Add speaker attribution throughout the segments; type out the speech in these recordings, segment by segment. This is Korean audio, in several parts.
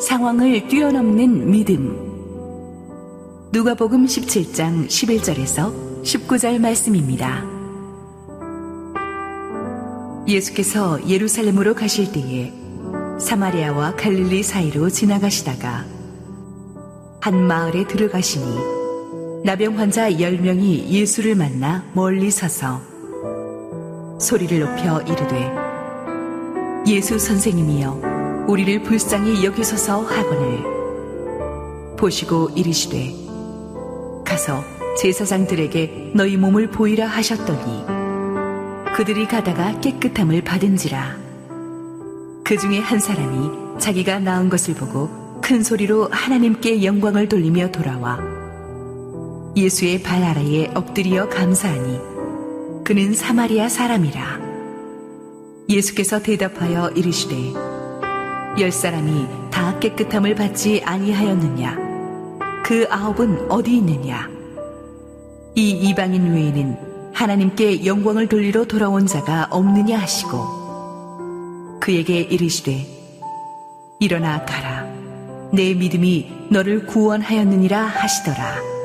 Speaker 1: 상황을 뛰어넘는 믿음. 누가복음 17장 11절에서 19절 말씀입니다. 예수께서 예루살렘으로 가실 때에 사마리아와 갈릴리 사이로 지나가시다가 한 마을에 들어가시니 나병 환자 10명이 예수를 만나 멀리 서서 소리를 높여 이르되 예수 선생님이여 우리를 불쌍히 여기소서 하거늘. 보시고 이르시되 가서 제사장들에게 너희 몸을 보이라 하셨더니 그들이 가다가 깨끗함을 받은지라. 그 중에 한 사람이 자기가 나은 것을 보고 큰 소리로 하나님께 영광을 돌리며 돌아와 예수의 발 아래에 엎드려 감사하니 그는 사마리아 사람이라 예수께서 대답하여 이르시되 열 사람이 다 깨끗함을 받지 아니하였느냐? 그 아홉은 어디 있느냐? 이 이방인 외에는 하나님께 영광을 돌리러 돌아온 자가 없느냐 하시고 그에게 이르시되 일어나 가라. 내 믿음이 너를 구원하였느니라 하시더라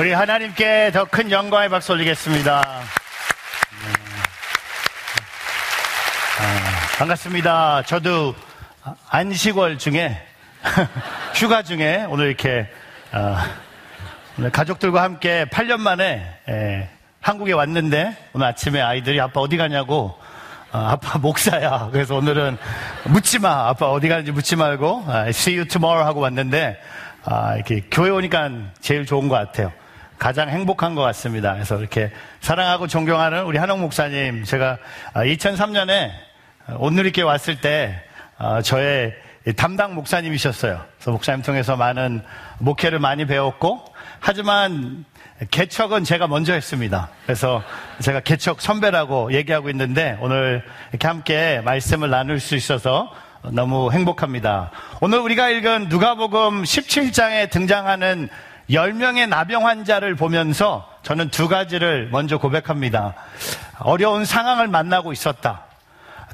Speaker 2: 우리 하나님께 더 큰 영광의 박수 올리겠습니다. 아, 반갑습니다. 저도 안식월 중에 휴가 중에 오늘 이렇게 어, 오늘 가족들과 함께 8년 만에 에, 한국에 왔는데 오늘 아침에 아이들이 아빠 어디 가냐고 어, 아빠 목사야. 그래서 오늘은 묻지 마. 아빠 어디 가는지 묻지 말고 아, see you tomorrow 하고 왔는데 아, 이렇게 교회 오니까 제일 좋은 것 같아요. 가장 행복한 것 같습니다. 그래서 이렇게 사랑하고 존경하는 우리 한옥 목사님, 제가 2003년에 오늘 이렇게 왔을 때 어, 저의 담당 목사님이셨어요. 그래서 목사님 통해서 많은 목회를 많이 배웠고, 하지만 개척은 제가 먼저 했습니다. 그래서 제가 개척 선배라고 얘기하고 있는데 오늘 이렇게 함께 말씀을 나눌 수 있어서 너무 행복합니다. 오늘 우리가 읽은 누가복음 17장에 등장하는 10명의 나병 환자를 보면서 저는 두 가지를 먼저 고백합니다. 어려운 상황을 만나고 있었다.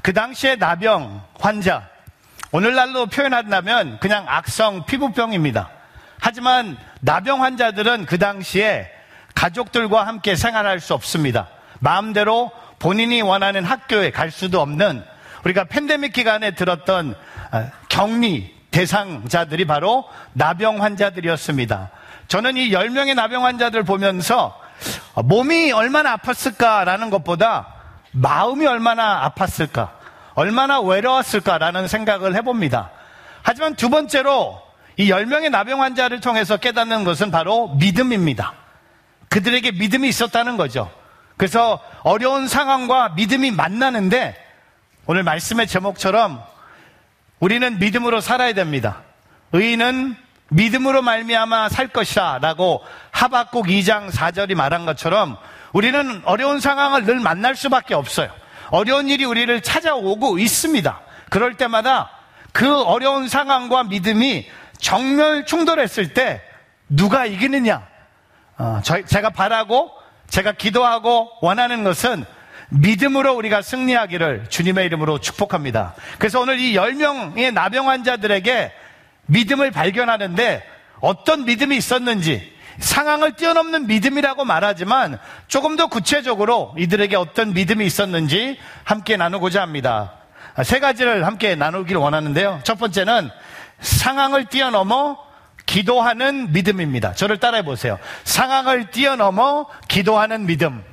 Speaker 2: 그 당시에 나병 환자, 오늘날로 표현한다면 그냥 악성 피부병입니다. 하지만 나병 환자들은 그 당시에 가족들과 함께 생활할 수 없습니다. 마음대로 본인이 원하는 학교에 갈 수도 없는 우리가 팬데믹 기간에 들었던 어, 격리 대상자들이 바로 나병 환자들이었습니다. 저는 이 10명의 나병 환자들 보면서 몸이 얼마나 아팠을까라는 것보다 마음이 얼마나 아팠을까, 얼마나 외로웠을까라는 생각을 해봅니다. 하지만 두 번째로 이 10명의 나병 환자를 통해서 깨닫는 것은 바로 믿음입니다. 그들에게 믿음이 있었다는 거죠. 그래서 어려운 상황과 믿음이 만나는데 오늘 말씀의 제목처럼 우리는 믿음으로 살아야 됩니다. 의인은 믿음으로 말미암아 살 것이라라고 하박국 2장 4절이 말한 것처럼 우리는 어려운 상황을 늘 만날 수밖에 없어요. 어려운 일이 우리를 찾아오고 있습니다. 그럴 때마다 그 어려운 상황과 믿음이 정멸 충돌했을 때 누가 이기느냐? 어, 저, 제가 바라고 제가 기도하고 원하는 것은 믿음으로 우리가 승리하기를 주님의 이름으로 축복합니다. 그래서 오늘 이 10명의 나병 환자들에게 믿음을 발견하는데 어떤 믿음이 있었는지 상황을 뛰어넘는 믿음이라고 말하지만 조금 더 구체적으로 이들에게 어떤 믿음이 있었는지 함께 나누고자 합니다. 세 가지를 함께 나누길 원하는데요. 첫 번째는 상황을 뛰어넘어 기도하는 믿음입니다. 저를 따라해 보세요. 상황을 뛰어넘어 기도하는 믿음.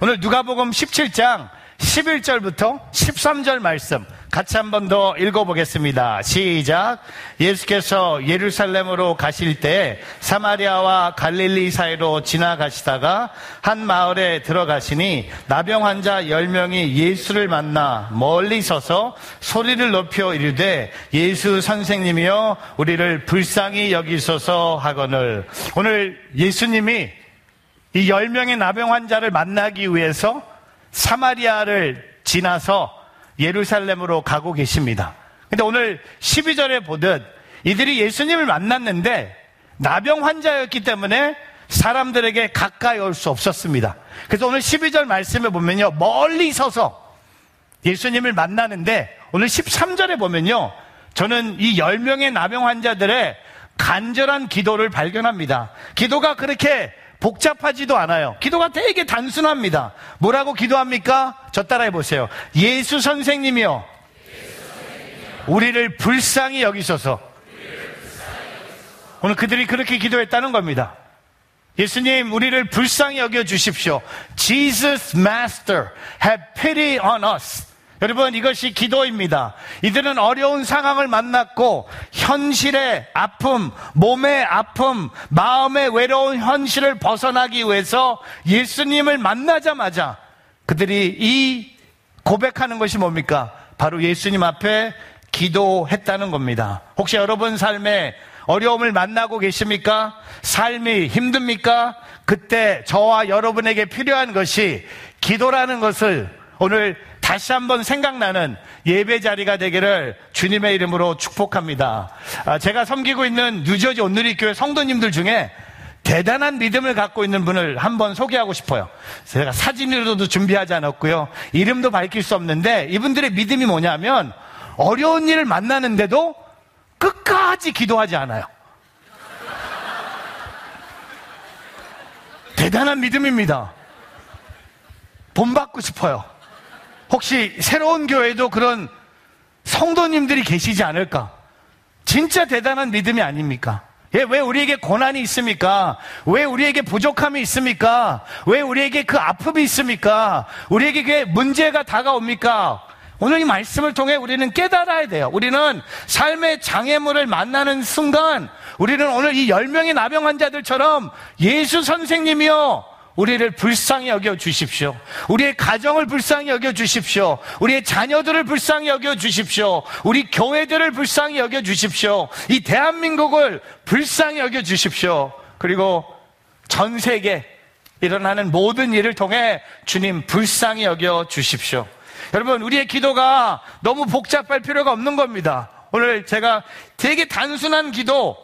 Speaker 2: 오늘 누가복음 17장 11절부터 13절 말씀 같이 한 번 더 읽어보겠습니다. 시작. 예수께서 예루살렘으로 가실 때 사마리아와 갈릴리 사이로 지나가시다가 한 마을에 들어가시니 나병 환자 10명이 예수를 만나 멀리 서서 소리를 높여 이르되 예수 선생님이여 우리를 불쌍히 여기소서 하거늘 오늘 예수님이 이 10명의 나병 환자를 만나기 위해서 사마리아를 지나서 예루살렘으로 가고 계십니다. 근데 오늘 12절에 보듯 이들이 예수님을 만났는데 나병 환자였기 때문에 사람들에게 가까이 올 수 없었습니다. 그래서 오늘 12절 말씀에 보면요. 멀리 서서 예수님을 만나는데 오늘 13절에 보면요. 저는 이 10명의 나병 환자들의 간절한 기도를 발견합니다. 기도가 그렇게 복잡하지도 않아요. 기도가 되게 단순합니다. 뭐라고 기도합니까? 저 따라해 보세요. 예수 선생님이요. 우리를 불쌍히 여기셔서 오늘 그들이 그렇게 기도했다는 겁니다. 예수님, 우리를 불쌍히 여겨 주십시오. Jesus Master, have pity on us. 여러분, 이것이 기도입니다. 이들은 어려운 상황을 만났고, 현실의 아픔, 몸의 아픔, 마음의 외로운 현실을 벗어나기 위해서 예수님을 만나자마자 그들이 이 고백하는 것이 뭡니까? 바로 예수님 앞에 기도했다는 겁니다. 혹시 여러분 삶에 어려움을 만나고 계십니까? 삶이 힘듭니까? 그때 저와 여러분에게 필요한 것이 기도라는 것을 오늘 다시 한번 생각나는 예배 자리가 되기를 주님의 이름으로 축복합니다. 아, 제가 섬기고 있는 뉴저지 온누리교회 성도님들 중에 대단한 믿음을 갖고 있는 분을 한번 소개하고 싶어요. 제가 사진으로도 준비하지 않았고요. 이름도 밝힐 수 없는데 이분들의 믿음이 뭐냐면 어려운 일을 만나는데도 끝까지 기도하지 않아요. 대단한 믿음입니다. 본받고 싶어요. 혹시 새로운 교회도 그런 성도님들이 계시지 않을까? 진짜 대단한 믿음이 아닙니까? 예, 왜 우리에게 고난이 있습니까? 왜 우리에게 부족함이 있습니까? 왜 우리에게 그 아픔이 있습니까? 우리에게 그 문제가 다가옵니까? 오늘 이 말씀을 통해 우리는 깨달아야 돼요. 우리는 삶의 장애물을 만나는 순간 우리는 오늘 이 10명의 나병 환자들처럼 예수 선생님이요. 우리를 불쌍히 여겨 주십시오. 우리의 가정을 불쌍히 여겨 주십시오. 우리의 자녀들을 불쌍히 여겨 주십시오. 우리 교회들을 불쌍히 여겨 주십시오. 이 대한민국을 불쌍히 여겨 주십시오. 그리고 전 세계 일어나는 모든 일을 통해 주님 불쌍히 여겨 주십시오. 여러분, 우리의 기도가 너무 복잡할 필요가 없는 겁니다. 오늘 제가 되게 단순한 기도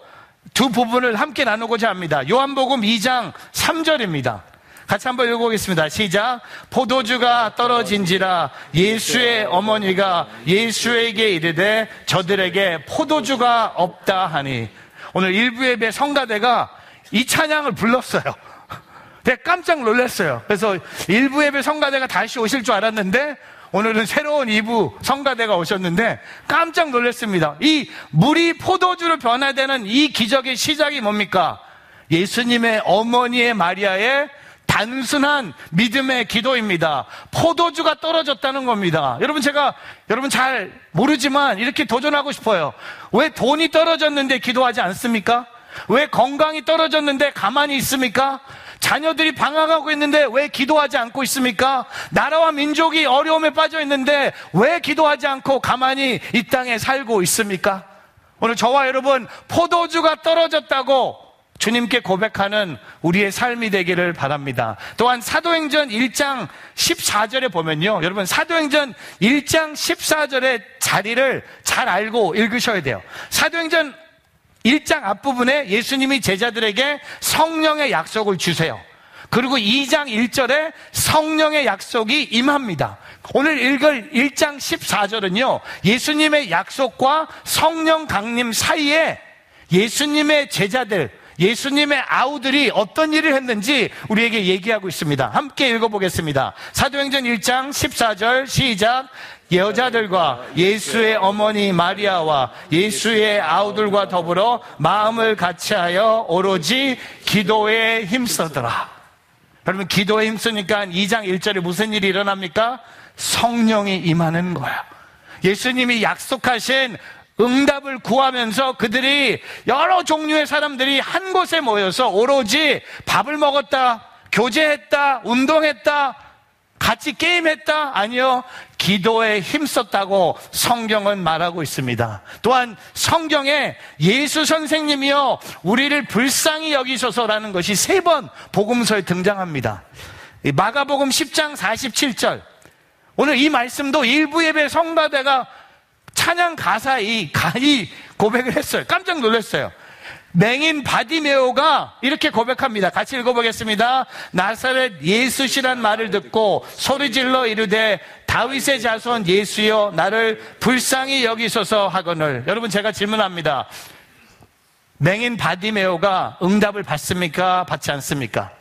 Speaker 2: 두 부분을 함께 나누고자 합니다. 요한복음 2장 3절입니다. 같이 한번 읽어보겠습니다. 시작. 포도주가 떨어진지라 예수의 어머니가 예수에게 이르되 저들에게 포도주가 없다 하니 오늘 일부 예배 성가대가 이 찬양을 불렀어요. 내가 깜짝 놀랐어요. 그래서 일부 예배 성가대가 다시 오실 줄 알았는데 오늘은 새로운 2부 성가대가 오셨는데 깜짝 놀랐습니다. 이 물이 포도주로 변화되는 이 기적의 시작이 뭡니까? 예수님의 어머니의 마리아의 단순한 믿음의 기도입니다. 포도주가 떨어졌다는 겁니다. 여러분 제가 여러분 잘 모르지만 이렇게 도전하고 싶어요. 왜 돈이 떨어졌는데 기도하지 않습니까? 왜 건강이 떨어졌는데 가만히 있습니까? 자녀들이 방황하고 있는데 왜 기도하지 않고 있습니까? 나라와 민족이 어려움에 빠져 있는데 왜 기도하지 않고 가만히 이 땅에 살고 있습니까? 오늘 저와 여러분 포도주가 떨어졌다고 주님께 고백하는 우리의 삶이 되기를 바랍니다. 또한 사도행전 1장 14절에 보면요. 여러분 사도행전 1장 14절의 자리를 잘 알고 읽으셔야 돼요. 사도행전 1장 앞부분에 예수님이 제자들에게 성령의 약속을 주세요. 그리고 2장 1절에 성령의 약속이 임합니다. 오늘 읽을 1장 14절은요, 예수님의 약속과 성령 강림 사이에 예수님의 제자들, 예수님의 아우들이 어떤 일을 했는지 우리에게 얘기하고 있습니다. 함께 읽어보겠습니다. 사도행전 1장 14절 시작. 여자들과 예수의 어머니 마리아와 예수의 아우들과 더불어 마음을 같이하여 오로지 기도에 힘써더라. 여러분 기도에 힘쓰니까 2장 1절에 무슨 일이 일어납니까? 성령이 임하는 거예요. 예수님이 약속하신 응답을 구하면서 그들이 여러 종류의 사람들이 한 곳에 모여서 오로지 밥을 먹었다, 교제했다, 운동했다, 같이 게임했다? 아니요. 기도에 힘썼다고 성경은 말하고 있습니다. 또한 성경에 예수 선생님이요. 우리를 불쌍히 여기셔서라는 것이 세 번 복음서에 등장합니다. 마가복음 10장 47절. 오늘 이 말씀도 일부 예배 성가대가 찬양 가사 이, 이 고백을 했어요. 깜짝 놀랐어요. 맹인 바디메오가 이렇게 고백합니다. 같이 읽어보겠습니다. 나사렛 예수시란 말을 듣고 소리질러 이르되 다윗의 자손 예수여 나를 불쌍히 여기소서 하거늘 여러분 제가 질문합니다. 맹인 바디메오가 응답을 받습니까? 받지 않습니까?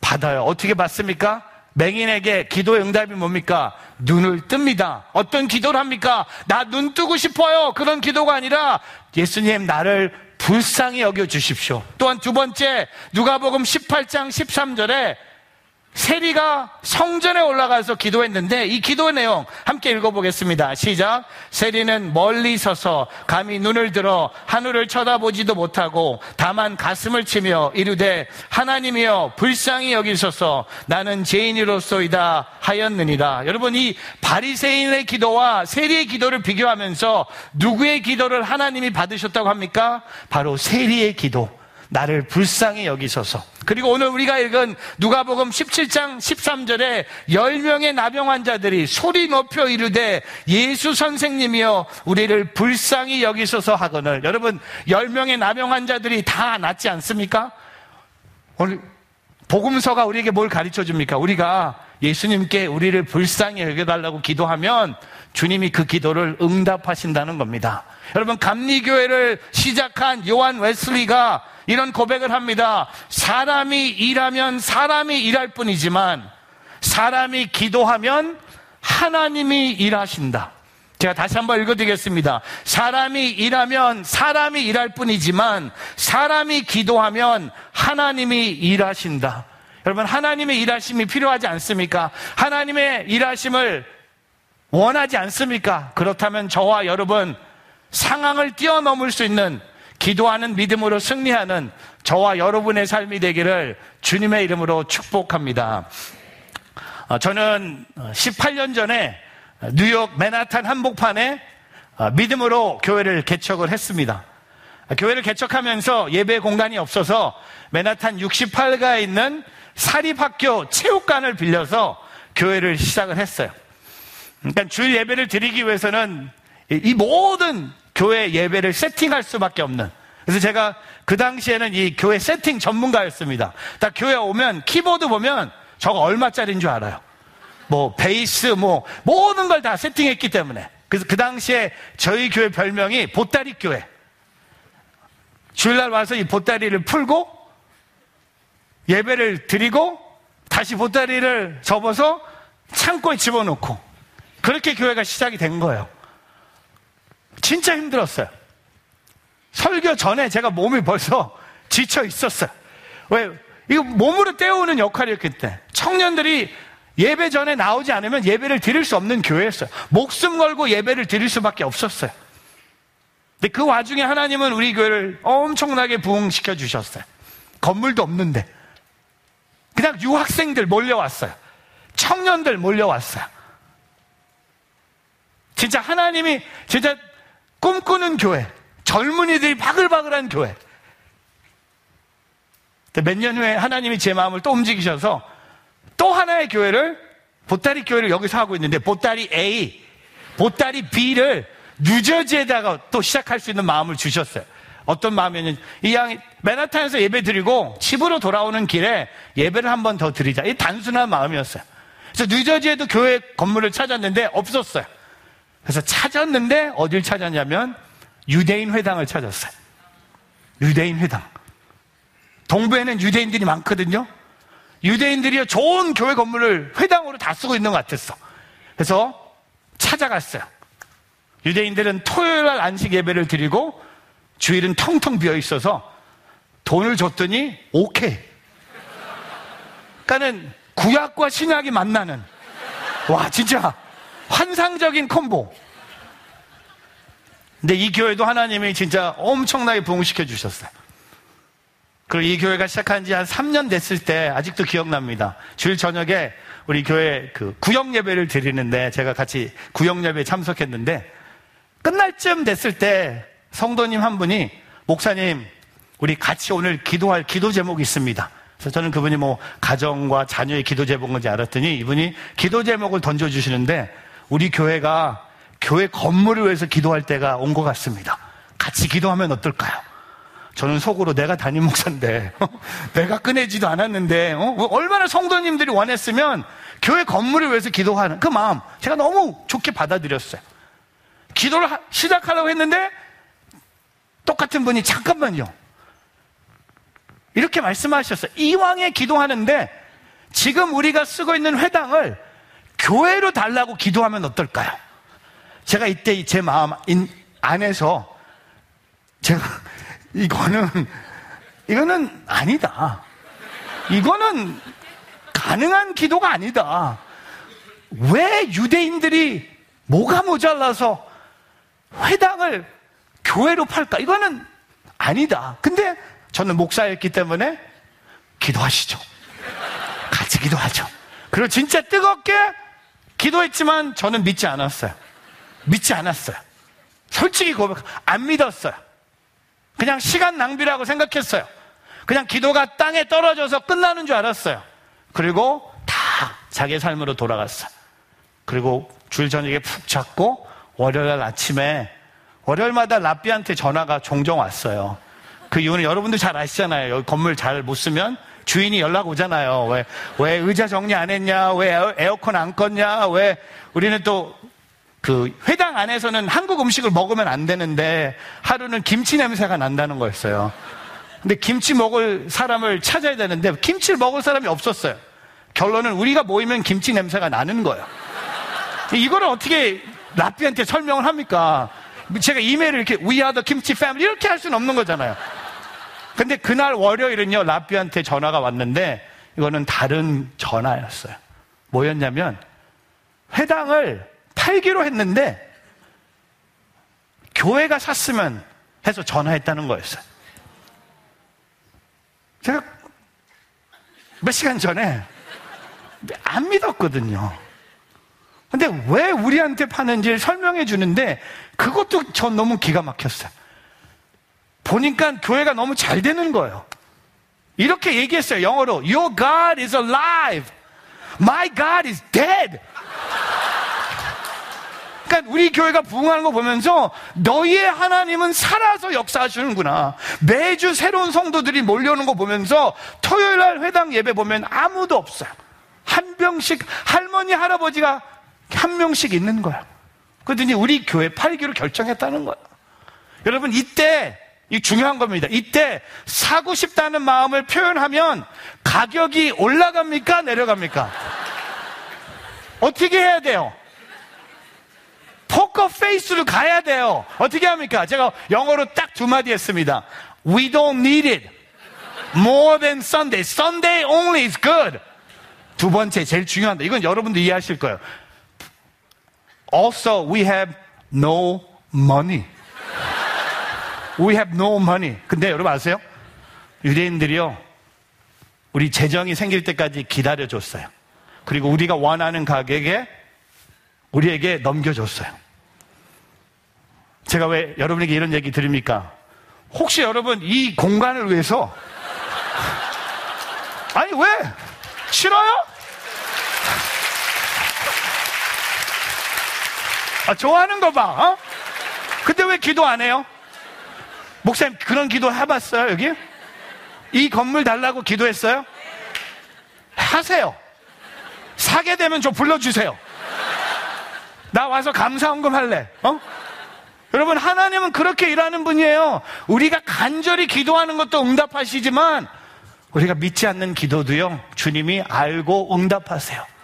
Speaker 2: 받아요. 어떻게 받습니까? 맹인에게 기도의 응답이 뭡니까? 눈을 뜹니다. 어떤 기도를 합니까? 나 눈 뜨고 싶어요. 그런 기도가 아니라 예수님 나를 불쌍히 여겨 주십시오. 또한 두 번째 누가복음 18장 13절에 세리가 성전에 올라가서 기도했는데 이 기도의 내용 함께 읽어보겠습니다. 시작. 세리는 멀리 서서 감히 눈을 들어 하늘을 쳐다보지도 못하고 다만 가슴을 치며 이르되 하나님이여 불쌍히 여기소서 나는 죄인이로소이다 하였느니라. 여러분 이 바리새인의 기도와 세리의 기도를 비교하면서 누구의 기도를 하나님이 받으셨다고 합니까? 바로 세리의 기도. 나를 불쌍히 여기소서. 그리고 오늘 우리가 읽은 누가복음 17장 13절에 10명의 나병 환자들이 소리 높여 이르되 예수 선생님이여 우리를 불쌍히 여기소서 하거늘. 여러분 10명의 나병 환자들이 다 낫지 않습니까? 오늘 복음서가 우리에게 뭘 가르쳐 줍니까? 우리가 예수님께 우리를 불쌍히 여겨달라고 기도하면 주님이 그 기도를 응답하신다는 겁니다. 여러분 감리교회를 시작한 요한 웨슬리가 이런 고백을 합니다. 사람이 일하면 사람이 일할 뿐이지만 사람이 기도하면 하나님이 일하신다. 제가 다시 한번 읽어드리겠습니다. 사람이 일하면 사람이 일할 뿐이지만 사람이 기도하면 하나님이 일하신다. 여러분, 하나님의 일하심이 필요하지 않습니까? 하나님의 일하심을 원하지 않습니까? 그렇다면 저와 여러분 상황을 뛰어넘을 수 있는 기도하는 믿음으로 승리하는 저와 여러분의 삶이 되기를 주님의 이름으로 축복합니다. 어, 저는 18년 전에 뉴욕 맨하탄 한복판에 어, 믿음으로 교회를 개척을 했습니다. 교회를 개척하면서 예배 공간이 없어서 맨하탄 68가에 있는 사립학교 체육관을 빌려서 교회를 시작을 했어요. 그러니까 주일 예배를 드리기 위해서는 이 모든 교회 예배를 세팅할 수밖에 없는. 그래서 제가 그 당시에는 이 교회 세팅 전문가였습니다. 딱 교회 오면 키보드 보면 저거 얼마짜리인 줄 알아요. 뭐 베이스 뭐 모든 걸 다 세팅했기 때문에. 그래서 그 당시에 저희 교회 별명이 보따리 교회. 주일날 와서 이 보따리를 풀고 예배를 드리고 다시 보따리를 접어서 창고에 집어넣고 그렇게 교회가 시작이 된 거예요. 진짜 힘들었어요. 설교 전에 제가 몸이 벌써 지쳐 있었어요. 왜? 이거 몸으로 때우는 역할이었기 때문에. 청년들이 예배 전에 나오지 않으면 예배를 드릴 수 없는 교회였어요. 목숨 걸고 예배를 드릴 수밖에 없었어요. 근데 그 와중에 하나님은 우리 교회를 엄청나게 부흥시켜 주셨어요. 건물도 없는데. 그냥 유학생들 몰려왔어요. 청년들 몰려왔어요. 진짜 하나님이 진짜 꿈꾸는 교회, 젊은이들이 바글바글한 교회. 몇 년 후에 하나님이 제 마음을 또 움직이셔서 또 하나의 교회를 보따리 교회를 여기서 하고 있는데 보따리 A, 보따리 B를 뉴저지에다가 또 시작할 수 있는 마음을 주셨어요. 어떤 마음이냐면 이 양이 맨하탄에서 예배 드리고 집으로 돌아오는 길에 예배를 한 번 더 드리자. 이 단순한 마음이었어요. 그래서 뉴저지에도 교회 건물을 찾았는데 없었어요. 그래서 찾았는데 어딜 찾았냐면 유대인 회당을 찾았어요. 유대인 회당. 동부에는 유대인들이 많거든요. 유대인들이 좋은 교회 건물을 회당으로 다 쓰고 있는 것 같았어. 그래서 찾아갔어요. 유대인들은 토요일 날 안식 예배를 드리고 주일은 텅텅 비어 있어서 돈을 줬더니 오케이. 그러니까는 구약과 신약이 만나는 와 진짜 환상적인 콤보. 근데 이 교회도 하나님이 진짜 엄청나게 부흥시켜 주셨어요. 그리고 이 교회가 시작한 지 한 3년 됐을 때 아직도 기억납니다. 주일 저녁에 우리 교회 그 구역 예배를 드리는데 제가 같이 구역 예배에 참석했는데 끝날 쯤 됐을 때 성도님 한 분이 목사님 우리 같이 오늘 기도할 기도 제목이 있습니다. 그래서 저는 그분이 뭐 가정과 자녀의 기도 제목인지 알았더니 이분이 기도 제목을 던져 주시는데 우리 교회가 교회 건물을 위해서 기도할 때가 온 것 같습니다. 같이 기도하면 어떨까요? 저는 속으로 내가 담임 목사인데, 내가 꺼내지도 않았는데, 어? 얼마나 성도님들이 원했으면 교회 건물을 위해서 기도하는 그 마음, 제가 너무 좋게 받아들였어요. 기도를 하- 시작하려고 했는데, 똑같은 분이 잠깐만요. 이렇게 말씀하셨어요. 이왕에 기도하는데, 지금 우리가 쓰고 있는 회당을 교회로 달라고 기도하면 어떨까요? 제가 이때 제 마음 인- 안에서 제가 이거는 이거는 아니다. 이거는 가능한 기도가 아니다. 왜 유대인들이 뭐가 모자라서 회당을 교회로 팔까? 이거는 아니다. 근데 저는 목사였기 때문에 기도하시죠. 같이 기도하죠. 그리고 진짜 뜨겁게 기도했지만 저는 믿지 않았어요. 믿지 않았어요. 솔직히 고백, 안 믿었어요. 그냥 시간 낭비라고 생각했어요. 그냥 기도가 땅에 떨어져서 끝나는 줄 알았어요. 그리고 다 자기 삶으로 돌아갔어요. 그리고 주일 저녁에 푹 잤고 월요일 아침에 월요일마다 라비한테 전화가 종종 왔어요. 그 이유는 여러분도 잘 아시잖아요. 여기 건물 잘 못 쓰면 주인이 연락 오잖아요. 왜, 왜 의자 정리 안 했냐? 왜 에어- 에어컨 안 껐냐? 왜 우리는 또 그 회당 안에서는 한국 음식을 먹으면 안 되는데 하루는 김치 냄새가 난다는 거였어요. 근데 김치 먹을 사람을 찾아야 되는데 김치를 먹을 사람이 없었어요. 결론은 우리가 모이면 김치 냄새가 나는 거예요. 이거를 어떻게 라삐한테 설명을 합니까? 제가 이메일을 이렇게 We are the kimchi family 이렇게 할 수는 없는 거잖아요. 근데 그날 월요일은요, 라삐한테 전화가 왔는데 이거는 다른 전화였어요. 뭐였냐면 회당을 팔기로 했는데 교회가 샀으면 해서 전화했다는 거였어요. 제가 몇 시간 전에 안 믿었거든요. 근데 왜 우리한테 파는지 설명해 주는데 그것도 전 너무 기가 막혔어요. 보니까 교회가 너무 잘 되는 거예요. 이렇게 얘기했어요. 영어로. Your God is alive. My God is dead. 그러니까 우리 교회가 부흥하는 거 보면서 너희의 하나님은 살아서 역사하시는구나. 매주 새로운 성도들이 몰려오는 거 보면서 토요일 날 회당 예배 보면 아무도 없어요. 한 병씩 할머니 할아버지가 한 명씩 있는 거야. 그러더니 우리 교회 팔기로 결정했다는 거야. 여러분 이때 이 중요한 겁니다. 이때 사고 싶다는 마음을 표현하면 가격이 올라갑니까 내려갑니까? 어떻게 해야 돼요? 포커 페이스로 가야 돼요. 어떻게 합니까? 제가 영어로 딱 두 마디 했습니다. We don't need it. More than Sunday. Sunday only is good. 두 번째, 제일 중요한다. 이건 여러분도 이해하실 거예요. Also, we have no money. We have no money. 근데 여러분 아세요? 유대인들이요. 우리 재정이 생길 때까지 기다려줬어요. 그리고 우리가 원하는 가격에 우리에게 넘겨줬어요. 제가 왜 여러분에게 이런 얘기 드립니까? 혹시 여러분 이 공간을 위해서 아니 왜 싫어요? 아, 좋아하는 거 봐. 어? 근데 왜 기도 안 해요? 목사님 그런 기도 해봤어요 여기? 이 건물 달라고 기도했어요? 하세요. 사게 되면 좀 불러주세요. 나 와서 감사헌금 할래. 어? 여러분 하나님은 그렇게 일하는 분이에요. 우리가 간절히 기도하는 것도 응답하시지만 우리가 믿지 않는 기도도요. 주님이 알고 응답하세요.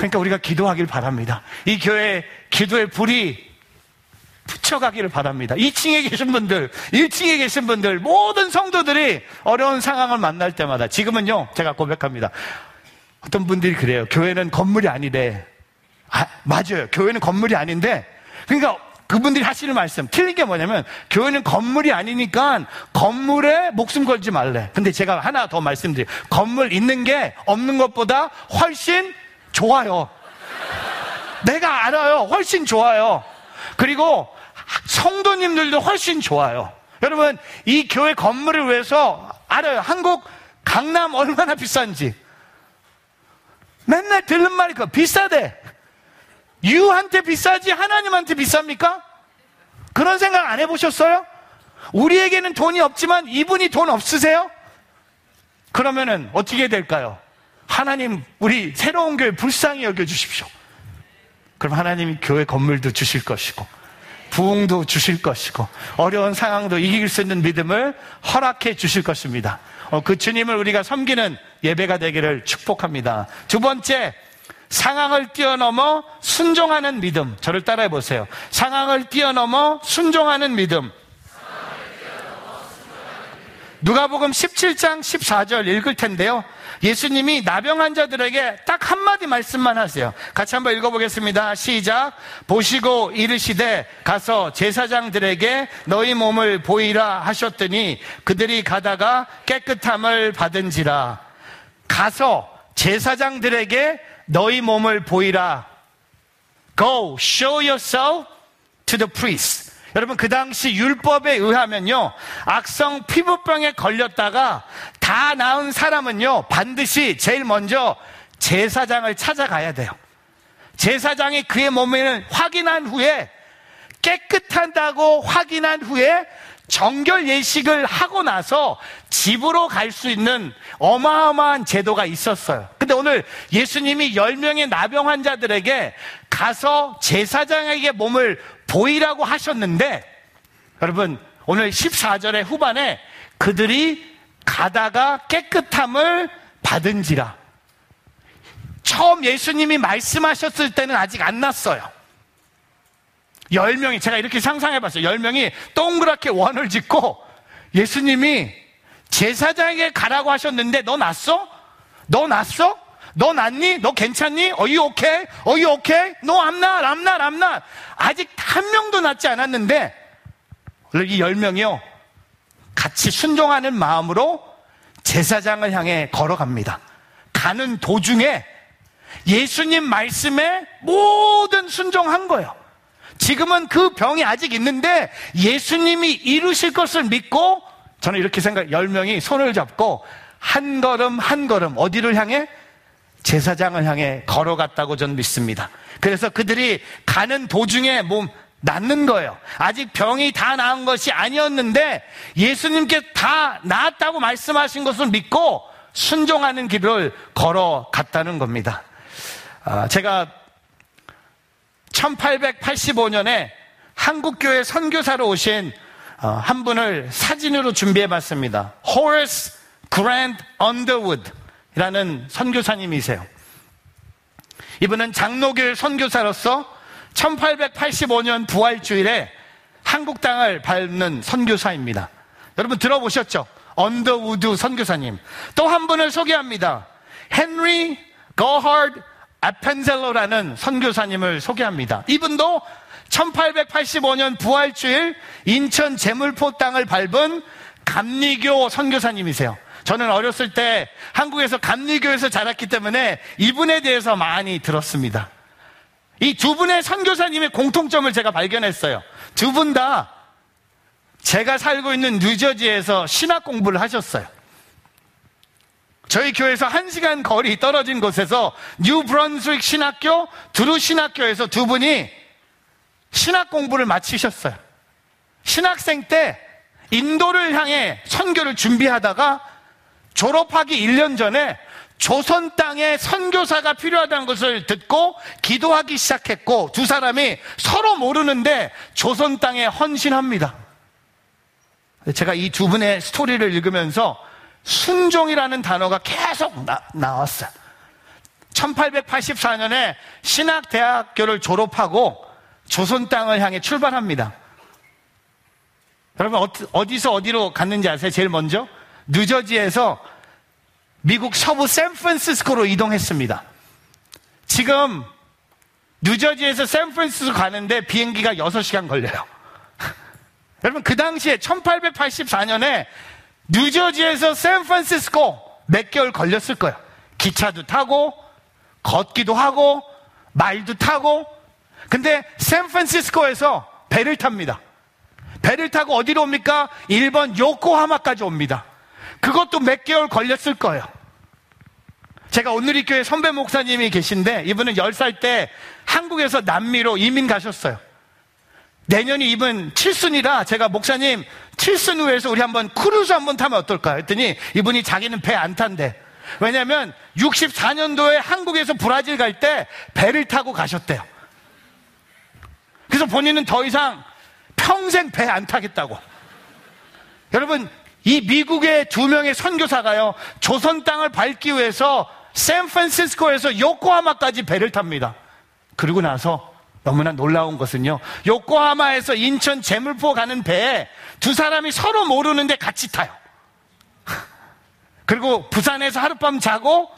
Speaker 2: 그러니까 우리가 기도하길 바랍니다. 이 교회 기도의 불이 붙여가기를 바랍니다. 2층에 계신 분들, 1층에 계신 분들, 모든 성도들이 어려운 상황을 만날 때마다 지금은요, 제가 고백합니다. 어떤 분들이 그래요. 교회는 건물이 아니래. 아, 맞아요. 교회는 건물이 아닌데, 그러니까 그분들이 하시는 말씀, 틀린 게 뭐냐면, 교회는 건물이 아니니까 건물에 목숨 걸지 말래. 근데 제가 하나 더 말씀드려요. 건물 있는 게 없는 것보다 훨씬 좋아요. 내가 알아요. 훨씬 좋아요. 그리고 성도님들도 훨씬 좋아요. 여러분, 이 교회 건물을 위해서 알아요. 한국 강남 얼마나 비싼지. 맨날 들는 말이 그 비싸대. 유한테 비싸지 하나님한테 비쌉니까? 그런 생각 안 해보셨어요? 우리에게는 돈이 없지만 이분이 돈 없으세요? 그러면은 어떻게 될까요? 하나님, 우리 새로운 교회 불쌍히 여겨주십시오. 그럼 하나님이 교회 건물도 주실 것이고, 부흥도 주실 것이고, 어려운 상황도 이길 수 있는 믿음을 허락해 주실 것입니다. 어, 그 주님을 우리가 섬기는 예배가 되기를 축복합니다. 두 번째, 상황을 뛰어넘어 순종하는 믿음. 저를 따라해 보세요. 상황을 뛰어넘어 순종하는 믿음. 누가복음 17장 14절 읽을 텐데요. 예수님이 나병 환자들에게 딱 한마디 말씀만 하세요. 같이 한번 읽어보겠습니다. 시작. 보시고 이르시되 가서 제사장들에게 너희 몸을 보이라 하셨더니 그들이 가다가 깨끗함을 받은지라. 가서 제사장들에게 너희 몸을 보이라. Go, show yourself to the priest. 여러분, 그 당시 율법에 의하면요, 악성 피부병에 걸렸다가 다 나은 사람은요, 반드시 제일 먼저 제사장을 찾아가야 돼요. 제사장이 그의 몸을 확인한 후에 깨끗하다고 확인한 후에 정결 예식을 하고 나서 집으로 갈 수 있는 어마어마한 제도가 있었어요. 근데 오늘 예수님이 10명의 나병 환자들에게 가서 제사장에게 몸을 보이라고 하셨는데 여러분 오늘 14절의 후반에 그들이 가다가 깨끗함을 받은지라 처음 예수님이 말씀하셨을 때는 아직 안 났어요. 10명이, 제가 이렇게 상상해 봤어요. 10명이 동그랗게 원을 짓고 예수님이 제사장에게 가라고 하셨는데 너 났어? 너 났어? 너 났니? 너 괜찮니? 어이 오케이? 어이 오케이? 너 암나? 암나? 암나? 아직 한 명도 낫지 않았는데 이 10명이요. 같이 순종하는 마음으로 제사장을 향해 걸어갑니다. 가는 도중에 예수님 말씀에 모든 순종한 거예요. 지금은 그 병이 아직 있는데 예수님이 이루실 것을 믿고 저는 이렇게 생각, 열 명이 손을 잡고 한 걸음 한 걸음 어디를 향해? 제사장을 향해 걸어갔다고 저는 믿습니다. 그래서 그들이 가는 도중에 몸 낫는 거예요. 아직 병이 다 나은 것이 아니었는데 예수님께 다 나았다고 말씀하신 것을 믿고 순종하는 길을 걸어갔다는 겁니다. 아, 제가 1885년에 한국교회 선교사로 오신 어, 한 분을 사진으로 준비해 봤습니다. 호레스 그랜트 언더우드 라는 선교사님이세요. 이분은 장로교회 선교사로서 1885년 부활주일에 한국 땅을 밟는 선교사입니다. 여러분 들어보셨죠? 언더우드 선교사님. 또 한 분을 소개합니다. 헨리 거하드 아펜젤로라는 선교사님을 소개합니다. 이분도 1885년 부활주일 인천 제물포 땅을 밟은 감리교 선교사님이세요. 저는 어렸을 때 한국에서 감리교에서 자랐기 때문에 이분에 대해서 많이 들었습니다. 이 두 분의 선교사님의 공통점을 제가 발견했어요. 두 분 다 제가 살고 있는 뉴저지에서 신학 공부를 하셨어요. 저희 교회에서 한 시간 거리 떨어진 곳에서 뉴브런스윅 신학교, 드루 신학교에서 두 분이 신학 공부를 마치셨어요. 신학생 때 인도를 향해 선교를 준비하다가 졸업하기 1년 전에 조선 땅에 선교사가 필요하다는 것을 듣고 기도하기 시작했고 두 사람이 서로 모르는데 조선 땅에 헌신합니다. 제가 이 두 분의 스토리를 읽으면서 순종이라는 단어가 계속 나, 나왔어요. 1884년에 신학대학교를 졸업하고 조선 땅을 향해 출발합니다. 여러분 어디서 어디로 갔는지 아세요? 제일 먼저 뉴저지에서 미국 서부 샌프란시스코로 이동했습니다. 지금 뉴저지에서 샌프란시스코 가는데 비행기가 6시간 걸려요. 여러분 그 당시에 1884년에 뉴저지에서 샌프란시스코 몇 개월 걸렸을 거예요. 기차도 타고 걷기도 하고 말도 타고 근데 샌프란시스코에서 배를 탑니다. 배를 타고 어디로 옵니까? 일본 요코하마까지 옵니다. 그것도 몇 개월 걸렸을 거예요. 제가 오늘이 교회 선배 목사님이 계신데 이분은 10살 때 한국에서 남미로 이민 가셨어요. 내년이 이분 칠순이라 제가 목사님 칠순 위해서 우리 한번 크루즈 한번 타면 어떨까 했더니 이분이 자기는 배 안 탄대. 왜냐하면 64년도에 한국에서 브라질 갈 때 배를 타고 가셨대요. 그래서 본인은 더 이상 평생 배 안 타겠다고. 여러분, 이 미국의 두 명의 선교사가요, 조선 땅을 밟기 위해서 샌프란시스코에서 요코하마까지 배를 탑니다. 그리고 나서 너무나 놀라운 것은요, 요코하마에서 인천 제물포 가는 배에 두 사람이 서로 모르는데 같이 타요. 그리고 부산에서 하룻밤 자고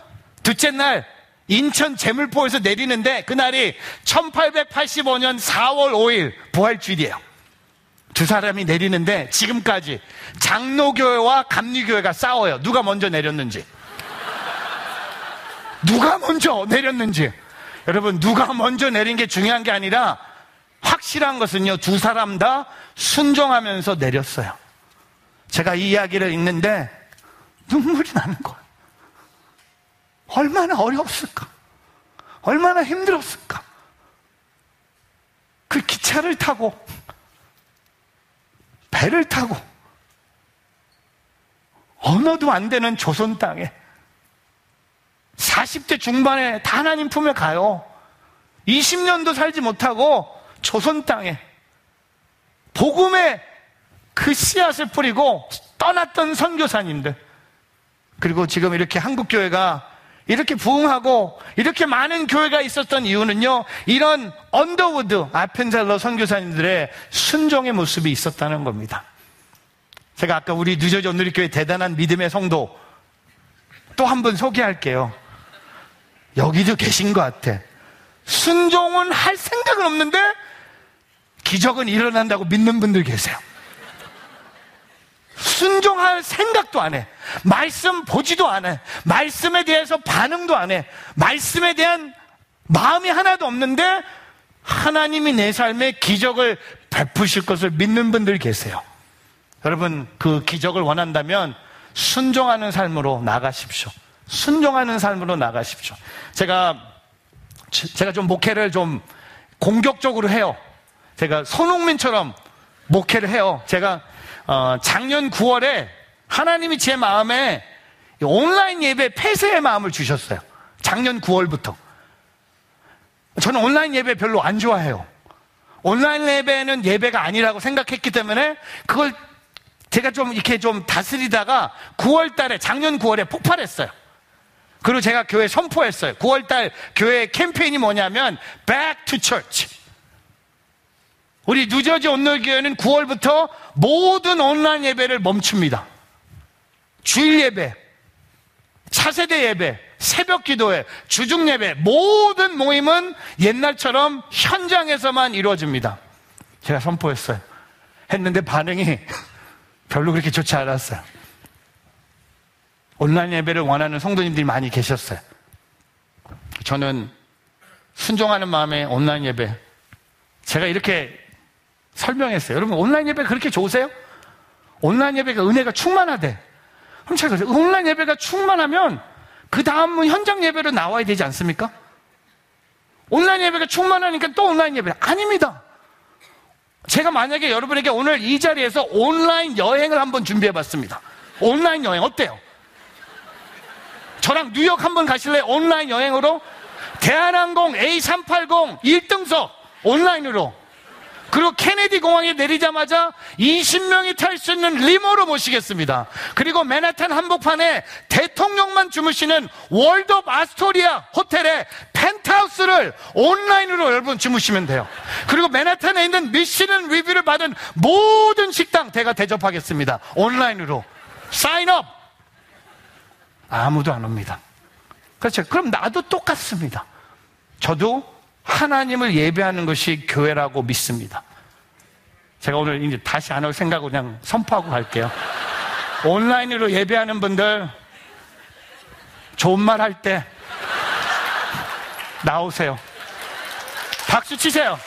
Speaker 2: 둘째 날 인천 제물포에서 내리는데 그날이 1885년 4월 5일 부활주일이에요. 두 사람이 내리는데 지금까지 장로교회와 감리교회가 싸워요. 누가 먼저 내렸는지. 누가 먼저 내렸는지. 여러분, 누가 먼저 내린 게 중요한 게 아니라 확실한 것은요, 두 사람 다 순종하면서 내렸어요. 제가 이 이야기를 읽는데 눈물이 나는 거예요. 얼마나 어려웠을까? 얼마나 힘들었을까? 그 기차를 타고, 배를 타고, 언어도 안 되는 조선 땅에 40대 중반에 다 하나님 품에 가요. 20년도 살지 못하고 조선 땅에 복음의 그 씨앗을 뿌리고 떠났던 선교사님들. 그리고 지금 이렇게 한국 교회가 이렇게 부흥하고 이렇게 많은 교회가 있었던 이유는요, 이런 언더우드 아펜젤러 선교사님들의 순종의 모습이 있었다는 겁니다. 제가 아까 우리 늦어져 오늘교회 대단한 믿음의 성도 또한번 소개할게요. 여기도 계신 것 같아. 순종은 할 생각은 없는데 기적은 일어난다고 믿는 분들 계세요. 순종할 생각도 안 해. 말씀 보지도 안 해. 말씀에 대해서 반응도 안 해. 말씀에 대한 마음이 하나도 없는데 하나님이 내 삶에 기적을 베푸실 것을 믿는 분들 계세요. 여러분, 그 기적을 원한다면 순종하는 삶으로 나가십시오. 순종하는 삶으로 나가십시오. 제가, 제가 좀 목회를 좀 공격적으로 해요. 제가 손흥민처럼 목회를 해요. 제가 어, 작년 9월에 하나님이 제 마음에 온라인 예배 폐쇄의 마음을 주셨어요. 작년 9월부터. 저는 온라인 예배 별로 안 좋아해요. 온라인 예배는 예배가 아니라고 생각했기 때문에 그걸 제가 좀 이렇게 좀 다스리다가 9월 달에, 작년 9월에 폭발했어요. 그리고 제가 교회 선포했어요. 9월 달 교회 캠페인이 뭐냐면 Back to Church. 우리 뉴저지 온누교회는 9월부터 모든 온라인 예배를 멈춥니다. 주일 예배, 차세대 예배, 새벽 기도회, 주중 예배, 모든 모임은 옛날처럼 현장에서만 이루어집니다. 제가 선포했어요. 했는데 반응이 별로 그렇게 좋지 않았어요. 온라인 예배를 원하는 성도님들이 많이 계셨어요. 저는 순종하는 마음에 온라인 예배. 제가 이렇게 설명했어요. 여러분, 온라인 예배 그렇게 좋으세요? 온라인 예배가 은혜가 충만하대. 그럼 제가 그래요. 온라인 예배가 충만하면 그 다음은 현장 예배로 나와야 되지 않습니까? 온라인 예배가 충만하니까 또 온라인 예배. 아닙니다. 제가 만약에 여러분에게 오늘 이 자리에서 온라인 여행을 한번 준비해 봤습니다. 온라인 여행 어때요? 저랑 뉴욕 한번 가실래요? 온라인 여행으로? 대한항공 A380 1등석 온라인으로 그리고 케네디 공항에 내리자마자 20명이 탈 수 있는 limo로 모시겠습니다. 그리고 맨하탄 한복판에 대통령만 주무시는 월도프 아스토리아 호텔에 펜트하우스를 온라인으로 여러분 주무시면 돼요. 그리고 맨하탄에 있는 미슐랭 리뷰를 받은 모든 식당 제가 대접하겠습니다. 온라인으로. Sign up! 아무도 안 옵니다. 그렇죠. 그럼 나도 똑같습니다. 저도 하나님을 예배하는 것이 교회라고 믿습니다. 제가 오늘 이제 다시 안 올 생각으로 그냥 선포하고 갈게요. 온라인으로 예배하는 분들 좋은 말 할 때 나오세요. 박수 치세요.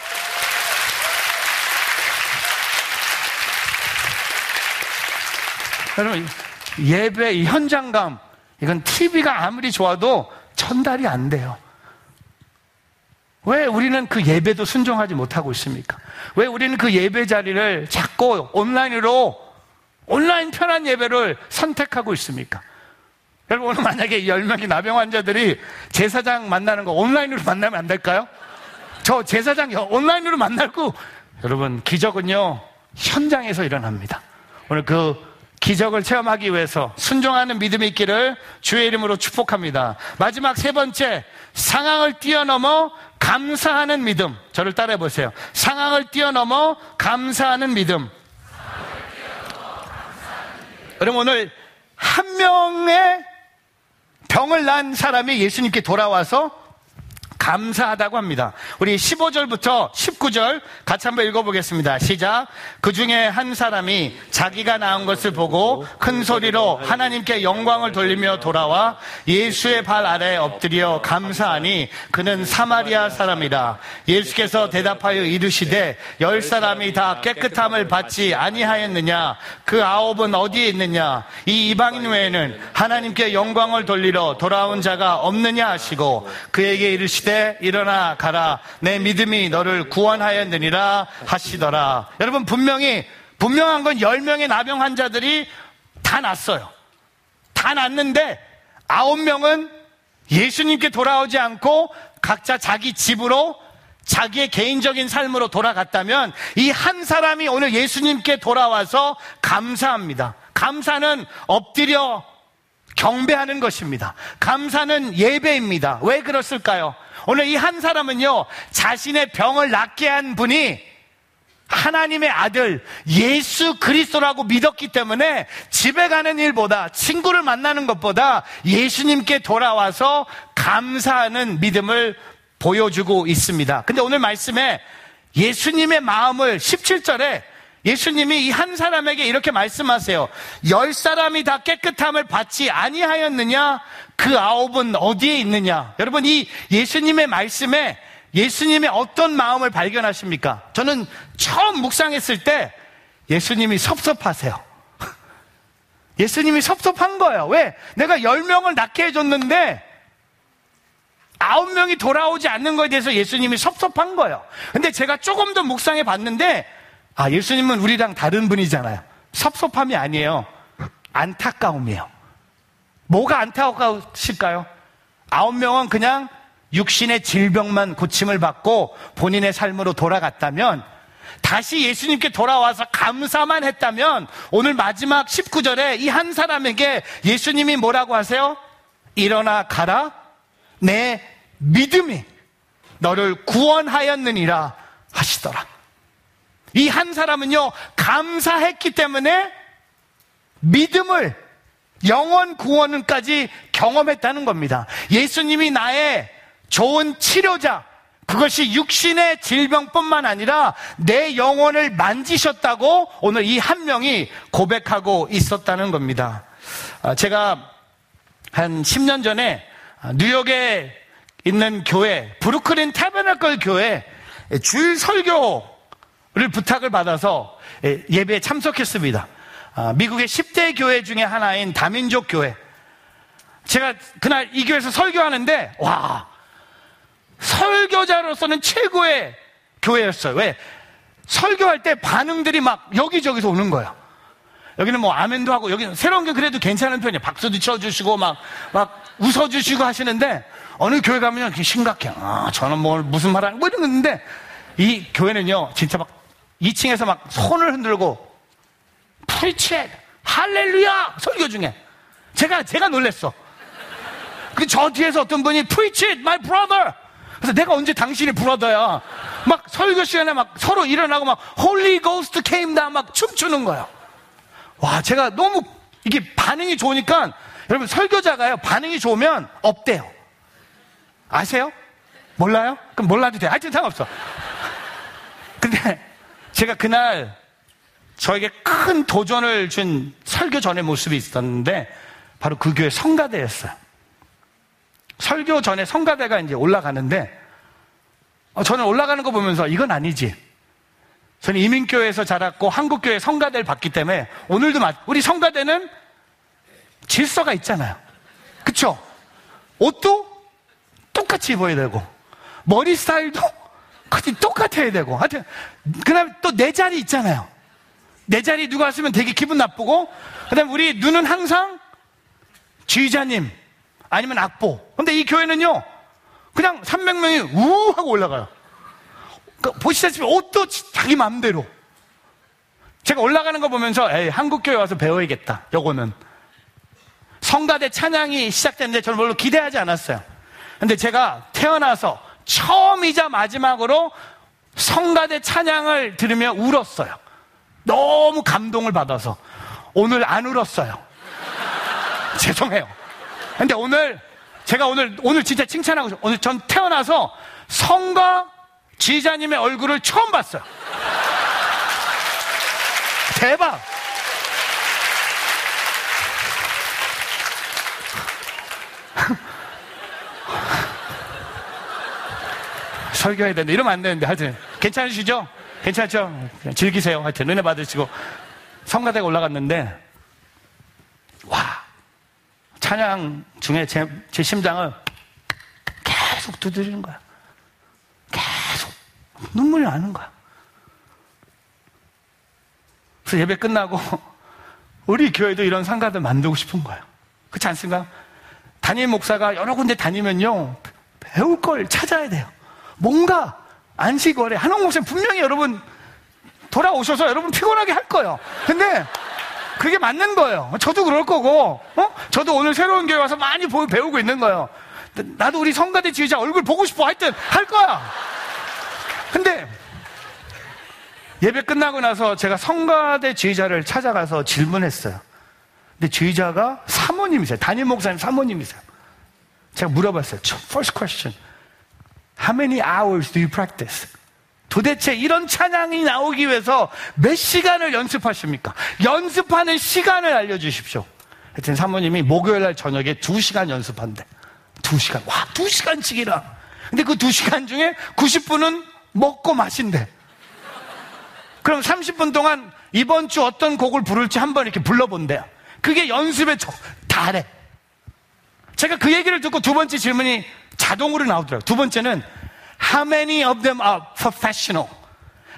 Speaker 2: 여러분, 예배 이 현장감, 이건 TV가 아무리 좋아도 전달이 안 돼요. 왜 우리는 그 예배도 순종하지 못하고 있습니까? 왜 우리는 그 예배 자리를 자꾸 온라인으로 온라인 편한 예배를 선택하고 있습니까? 여러분, 오늘 만약에 10명의 나병 환자들이 제사장 만나는 거 온라인으로 만나면 안 될까요? 저 제사장 온라인으로 만날고, 여러분, 기적은요, 현장에서 일어납니다. 오늘 그 기적을 체험하기 위해서 순종하는 믿음이 있기를 주의 이름으로 축복합니다. 마지막 세 번째, 상황을 뛰어넘어 감사하는 믿음. 저를 따라해 보세요. 상황을 뛰어넘어 감사하는 믿음. 여러분 오늘 한 명의 병을 난 사람이 예수님께 돌아와서 감사하다고 합니다. 우리 15절부터 19절 같이 한번 읽어보겠습니다. 시작. 그 중에 한 사람이 자기가 낳은 것을 보고 큰 소리로 하나님께 영광을 돌리며 돌아와 예수의 발 아래 엎드려 감사하니 그는 사마리아 사람이라. 예수께서 대답하여 이르시되 열 사람이 다 깨끗함을 받지 아니하였느냐? 그 아홉은 어디에 있느냐? 이 이방인 외에는 하나님께 영광을 돌리러 돌아온 자가 없느냐 하시고 그에게 이르시되 일어나 가라. 내 믿음이 너를 구원하였느니라 하시더라. 여러분 분명히 분명한 건 10명의 나병 환자들이 다 났어요. 다 났는데 9명은 예수님께 돌아오지 않고 각자 자기 집으로 자기의 개인적인 삶으로 돌아갔다면 이 한 사람이 오늘 예수님께 돌아와서 감사합니다. 감사는 엎드려 경배하는 것입니다. 감사는 예배입니다. 왜 그렇을까요? 오늘 이 한 사람은요, 자신의 병을 낫게 한 분이 하나님의 아들 예수 그리스도라고 믿었기 때문에 집에 가는 일보다 친구를 만나는 것보다 예수님께 돌아와서 감사하는 믿음을 보여주고 있습니다. 근데 오늘 말씀에 예수님의 마음을 17절에 예수님이 이 한 사람에게 이렇게 말씀하세요. 열 사람이 다 깨끗함을 받지 아니하였느냐? 그 아홉은 어디에 있느냐? 여러분, 이 예수님의 말씀에 예수님의 어떤 마음을 발견하십니까? 저는 처음 묵상했을 때 예수님이 섭섭하세요. 예수님이 섭섭한 거예요. 왜? 내가 열 명을 낳게 해줬는데 아홉 명이 돌아오지 않는 것에 대해서 예수님이 섭섭한 거예요. 근데 제가 조금 더 묵상해 봤는데 아, 예수님은 우리랑 다른 분이잖아요. 섭섭함이 아니에요. 안타까움이에요. 뭐가 안타까우실까요? 아홉 명은 그냥 육신의 질병만 고침을 받고 본인의 삶으로 돌아갔다면 다시 예수님께 돌아와서 감사만 했다면 오늘 마지막 19절에 이 한 사람에게 예수님이 뭐라고 하세요? 일어나 가라. 내 믿음이 너를 구원하였느니라 하시더라. 이 한 사람은요, 감사했기 때문에 믿음을 영원 구원까지 경험했다는 겁니다. 예수님이 나의 좋은 치료자, 그것이 육신의 질병뿐만 아니라 내 영혼을 만지셨다고 오늘 이 한 명이 고백하고 있었다는 겁니다. 아, 제가 한 10년 전에 뉴욕에 있는 교회, 브루클린 타베나클 교회 주일 설교 를 부탁을 받아서 예배에 참석했습니다. 아, 미국의 10대 교회 중에 하나인 다민족 교회. 제가 그날 이 교회에서 설교하는데, 와, 설교자로서는 최고의 교회였어요. 왜? 설교할 때 반응들이 막 여기저기서 오는 거예요. 여기는 뭐 아멘도 하고, 여기는 새로운 게 그래도 괜찮은 편이에요. 박수도 쳐주시고, 막, 막 웃어주시고 하시는데, 어느 교회 가면 심각해. 아, 저는 뭘 무슨 말 하는, 뭐 이런 건데, 이 교회는요, 진짜 막 2층에서 막 손을 흔들고, preach 할렐루야 설교 중에 제가 제가 놀랬어. 그 저 뒤에서 어떤 분이 preach my brother 그래서 내가 언제 당신이 brother야 막 설교 시간에 막 서로 일어나고 막 Holy Ghost came down 막 춤추는 거예요. 와 제가 너무 이게 반응이 좋으니까 여러분 설교자가요 반응이 좋으면 없대요. 아세요? 몰라요? 그럼 몰라도 돼. 하여튼 상관없어. 근데 제가 그날 저에게 큰 도전을 준 설교 전의 모습이 있었는데 바로 그 교회 성가대였어요. 설교 전에 성가대가 이제 올라가는데 어, 저는 올라가는 거 보면서 이건 아니지. 저는 이민교회에서 자랐고 한국교회 성가대를 봤기 때문에 오늘도 우리 성가대는 질서가 있잖아요. 그쵸? 옷도 똑같이 입어야 되고 머리 스타일도 똑같아야 되고 하여튼 그 다음에 또 내 자리 있잖아요. 내 자리 누가 왔으면 되게 기분 나쁘고, 그 다음에 우리 눈은 항상 지휘자님, 아니면 악보. 근데 이 교회는요, 그냥 300명이 우 하고 올라가요. 그러니까 보시다시피 옷도 자기 마음대로. 제가 올라가는 거 보면서 에이, 한국 교회 와서 배워야겠다. 요거는 성가대 찬양이 시작됐는데 저는 별로 기대하지 않았어요. 근데 제가 태어나서 처음이자 마지막으로 성가대 찬양을 들으며 울었어요. 너무 감동을 받아서 오늘 안 울었어요. 죄송해요. 근데 오늘 제가 오늘 오늘 진짜 칭찬하고 싶어요. 오늘 전 태어나서 성가 지휘자님의 얼굴을 처음 봤어요. 대박! 설교해야 되는데 이러면 안 되는데 하여튼 괜찮으시죠? 괜찮죠? 즐기세요. 하여튼 은혜 받으시고 성가대가 올라갔는데 와 찬양 중에 제, 제 심장을 계속 두드리는 거야. 계속 눈물이 나는 거야. 그래서 예배 끝나고 우리 교회도 이런 상가들 만들고 싶은 거예요. 그렇지 않습니까? 담임 목사가 여러 군데 다니면요 배울 걸 찾아야 돼요. 뭔가 안식월에 한옥 목사님 분명히 여러분 돌아오셔서 여러분 피곤하게 할 거예요. 근데 그게 맞는 거예요. 저도 그럴 거고, 어? 저도 오늘 새로운 교회 와서 많이 배우고 있는 거예요. 나도 우리 성가대 지휘자 얼굴 보고 싶어. 하여튼 할 거야. 근데 예배 끝나고 나서 제가 성가대 지휘자를 찾아가서 질문했어요. 근데 지휘자가 사모님이세요. 담임 목사님 사모님이세요. 제가 물어봤어요. First question. How many hours do you practice? 도대체 이런 찬양이 나오기 위해서 몇 시간을 연습하십니까? 연습하는 시간을 알려주십시오. 하여튼 사모님이 목요일 날 저녁에 두 시간 연습한대. 두 시간. 와, 두 시간씩이라. 근데 그 두 시간 중에 90분은 먹고 마신대. 그럼 30분 동안 이번 주 어떤 곡을 부를지 한번 이렇게 불러본대요. 그게 연습에 다래. 제가 그 얘기를 듣고 두 번째 질문이 자동으로 나오더라고요. 두 번째는 How many of them are professional?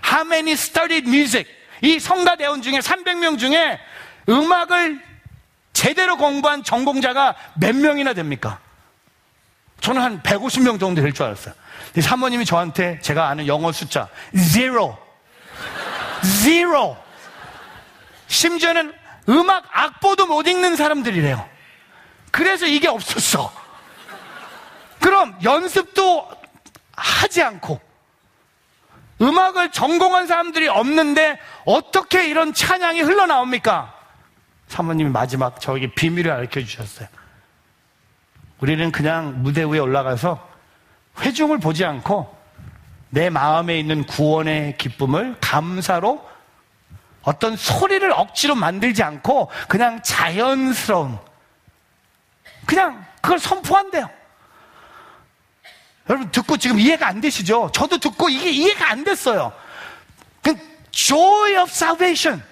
Speaker 2: How many studied music? 이 성가대원 중에 300명 중에 음악을 제대로 공부한 전공자가 몇 명이나 됩니까? 저는 한 150명 정도 될 줄 알았어요. 사모님이 저한테 제가 아는 영어 숫자 zero, zero. 심지어는 음악 악보도 못 읽는 사람들이래요. 그래서 이게 없었어. 그럼 연습도 하지 않고 음악을 전공한 사람들이 없는데 어떻게 이런 찬양이 흘러나옵니까? 사모님이 마지막 저에게 비밀을 알려 주셨어요. 우리는 그냥 무대 위에 올라가서 회중을 보지 않고 내 마음에 있는 구원의 기쁨을 감사로 어떤 소리를 억지로 만들지 않고 그냥 자연스러운 그냥 그걸 선포한대요. 여러분 듣고 지금 이해가 안 되시죠? 저도 듣고 이게 이해가 안 됐어요. 그 joy of salvation.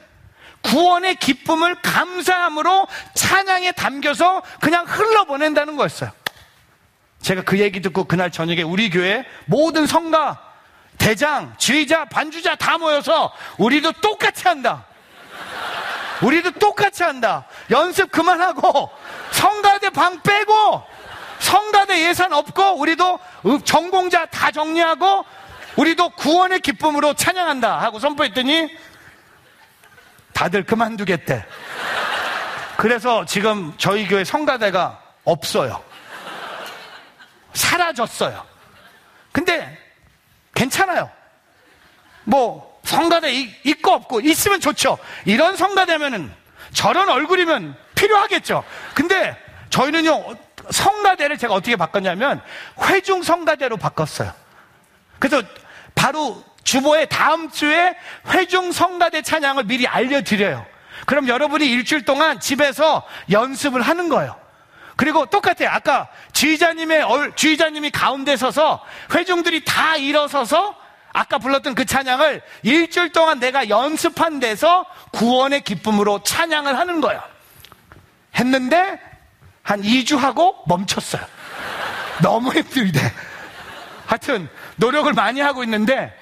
Speaker 2: 구원의 기쁨을 감사함으로 찬양에 담겨서 그냥 흘러보낸다는 거였어요. 제가 그 얘기 듣고 그날 저녁에 우리 교회 모든 성가, 대장, 지휘자, 반주자 다 모여서 우리도 똑같이 한다. 우리도 똑같이 한다. 연습 그만하고 성가대 방 빼고 성가대 예산 없고 우리도 전공자 다 정리하고 우리도 구원의 기쁨으로 찬양한다 하고 선포했더니 다들 그만두겠대. 그래서 지금 저희 교회 성가대가 없어요. 사라졌어요. 근데 괜찮아요. 뭐 성가대 있고 없고 있으면 좋죠. 이런 성가대면은 저런 얼굴이면 필요하겠죠. 근데 저희는요 성가대를 제가 어떻게 바꿨냐면 회중 성가대로 바꿨어요. 그래서 바로 주보에 다음 주에 회중 성가대 찬양을 미리 알려드려요. 그럼 여러분이 일주일 동안 집에서 연습을 하는 거예요. 그리고 똑같아요. 아까 주의자님의 주의자님이 가운데 서서 회중들이 다 일어서서 아까 불렀던 그 찬양을 일주일 동안 내가 연습한 데서 구원의 기쁨으로 찬양을 하는 거예요. 했는데 한 2주 하고 멈췄어요. 너무 힘들대. 하여튼 노력을 많이 하고 있는데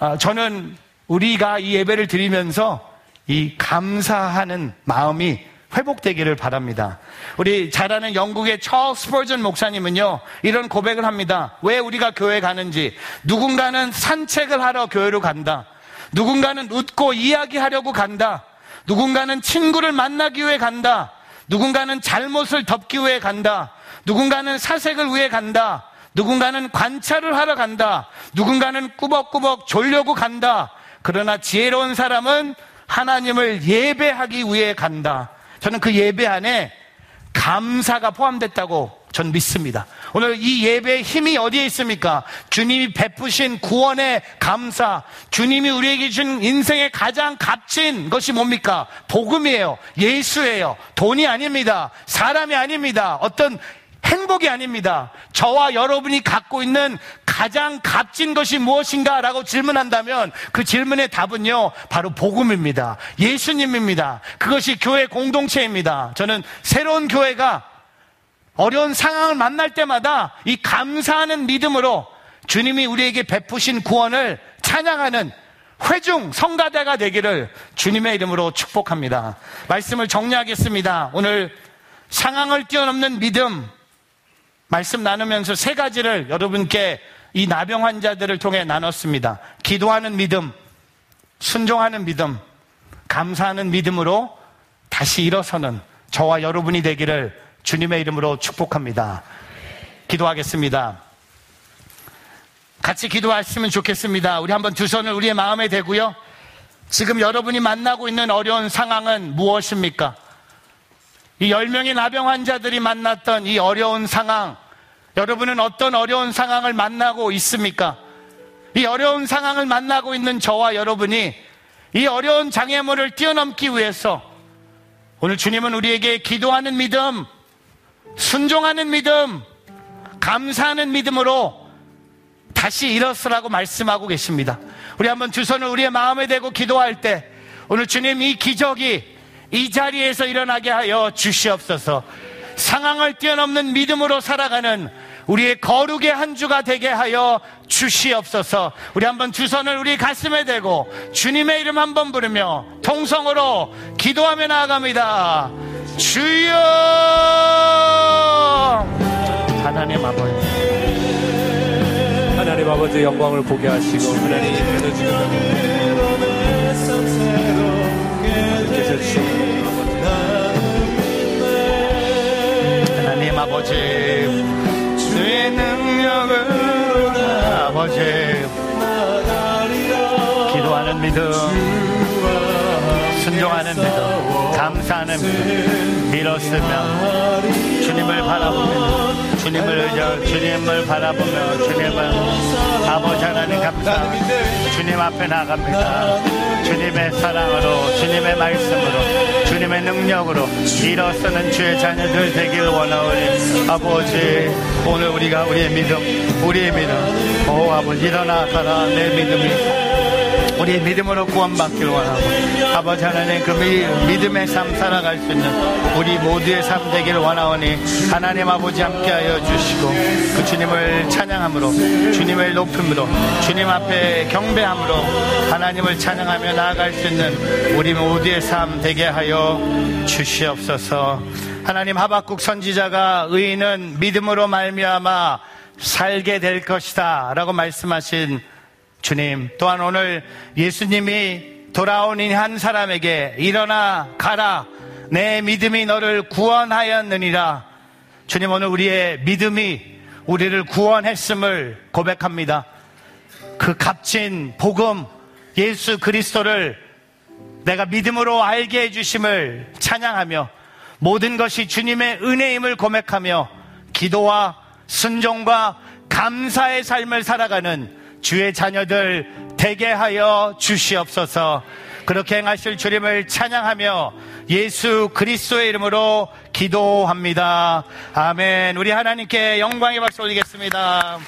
Speaker 2: 어, 저는 우리가 이 예배를 드리면서 이 감사하는 마음이 회복되기를 바랍니다. 우리 잘 아는 영국의 찰스 스퍼전 목사님은요, 이런 고백을 합니다. 왜 우리가 교회 가는지. 누군가는 산책을 하러 교회로 간다. 누군가는 웃고 이야기하려고 간다. 누군가는 친구를 만나기 위해 간다. 누군가는 잘못을 덮기 위해 간다. 누군가는 사색을 위해 간다. 누군가는 관찰을 하러 간다. 누군가는 꾸벅꾸벅 졸려고 간다. 그러나 지혜로운 사람은 하나님을 예배하기 위해 간다. 저는 그 예배 안에 감사가 포함됐다고 전 믿습니다. 오늘 이 예배의 힘이 어디에 있습니까? 주님이 베푸신 구원의 감사, 주님이 우리에게 준 인생의 가장 값진 것이 뭡니까? 복음이에요. 예수예요. 돈이 아닙니다. 사람이 아닙니다. 어떤 행복이 아닙니다. 저와 여러분이 갖고 있는 가장 값진 것이 무엇인가? 라고 질문한다면 그 질문의 답은요, 바로 복음입니다. 예수님입니다. 그것이 교회 공동체입니다. 저는 새로운 교회가 어려운 상황을 만날 때마다 이 감사하는 믿음으로 주님이 우리에게 베푸신 구원을 찬양하는 회중 성가대가 되기를 주님의 이름으로 축복합니다. 말씀을 정리하겠습니다. 오늘 상황을 뛰어넘는 믿음 말씀 나누면서 세 가지를 여러분께 이 나병 환자들을 통해 나눴습니다. 기도하는 믿음, 순종하는 믿음, 감사하는 믿음으로 다시 일어서는 저와 여러분이 되기를 주님의 이름으로 축복합니다. 기도하겠습니다. 같이 기도하시면 좋겠습니다. 우리 한번 두 손을 우리의 마음에 대고요. 지금 여러분이 만나고 있는 어려운 상황은 무엇입니까? 이 10명의 나병 환자들이 만났던 이 어려운 상황, 여러분은 어떤 어려운 상황을 만나고 있습니까? 이 어려운 상황을 만나고 있는 저와 여러분이 이 어려운 장애물을 뛰어넘기 위해서 오늘 주님은 우리에게 기도하는 믿음, 순종하는 믿음, 감사하는 믿음으로 다시 일어서라고 말씀하고 계십니다. 우리 한번 두 손을 우리의 마음에 대고 기도할 때 오늘 주님 이 기적이 이 자리에서 일어나게 하여 주시옵소서 상황을 뛰어넘는 믿음으로 살아가는 우리의 거룩의 한 주가 되게 하여 주시옵소서. 우리 한번 두 손을 우리 가슴에 대고 주님의 이름 한번 부르며 통성으로 기도하며 나아갑니다. 주여! 하나님 아버지.
Speaker 3: 하나님 아버지 영광을 보게 하시고 되어주시는 주께서 주시는
Speaker 2: 하나님 아버지 주의 능력을 아버지 기도하는 믿음 순종하는 믿음 감사하는 믿음 밀었으며 주님을 바라보며 주님을 의저 주님을 바라보며 주님을 아버지 하나님 감사 주님 앞에 나갑니다. 주님의 사랑으로 주님의 말씀으로 주님의 능력으로 일어서는 주의 자녀들 되길 원하오니 아버지 오늘 우리가 우리의 믿음 우리의 믿음 오 아버지 일어나 가라 내 믿음이 우리의 믿음으로 구원받기를 원하고 아버지 하나님 그 믿음의 삶 살아갈 수 있는 우리 모두의 삶 되기를 원하오니 하나님 아버지 함께하여 주시고 그 주님을 찬양함으로 주님을 높임으로 주님 앞에 경배함으로 하나님을 찬양하며 나아갈 수 있는 우리 모두의 삶 되게 하여 주시옵소서. 하나님 하박국 선지자가 의인은 믿음으로 말미암아 살게 될 것이다 라고 말씀하신 주님, 또한 오늘 예수님이 돌아온 이 한 사람에게 일어나 가라. 내 믿음이 너를 구원하였느니라. 주님, 오늘 우리의 믿음이 우리를 구원했음을 고백합니다. 그 값진 복음, 예수 그리스도를 내가 믿음으로 알게 해주심을 찬양하며 모든 것이 주님의 은혜임을 고백하며 기도와 순종과 감사의 삶을 살아가는 주의 자녀들 되게 하여 주시옵소서. 그렇게 행하실 주님을 찬양하며 예수 그리스도의 이름으로 기도합니다. 아멘. 우리 하나님께 영광의 박수 올리겠습니다.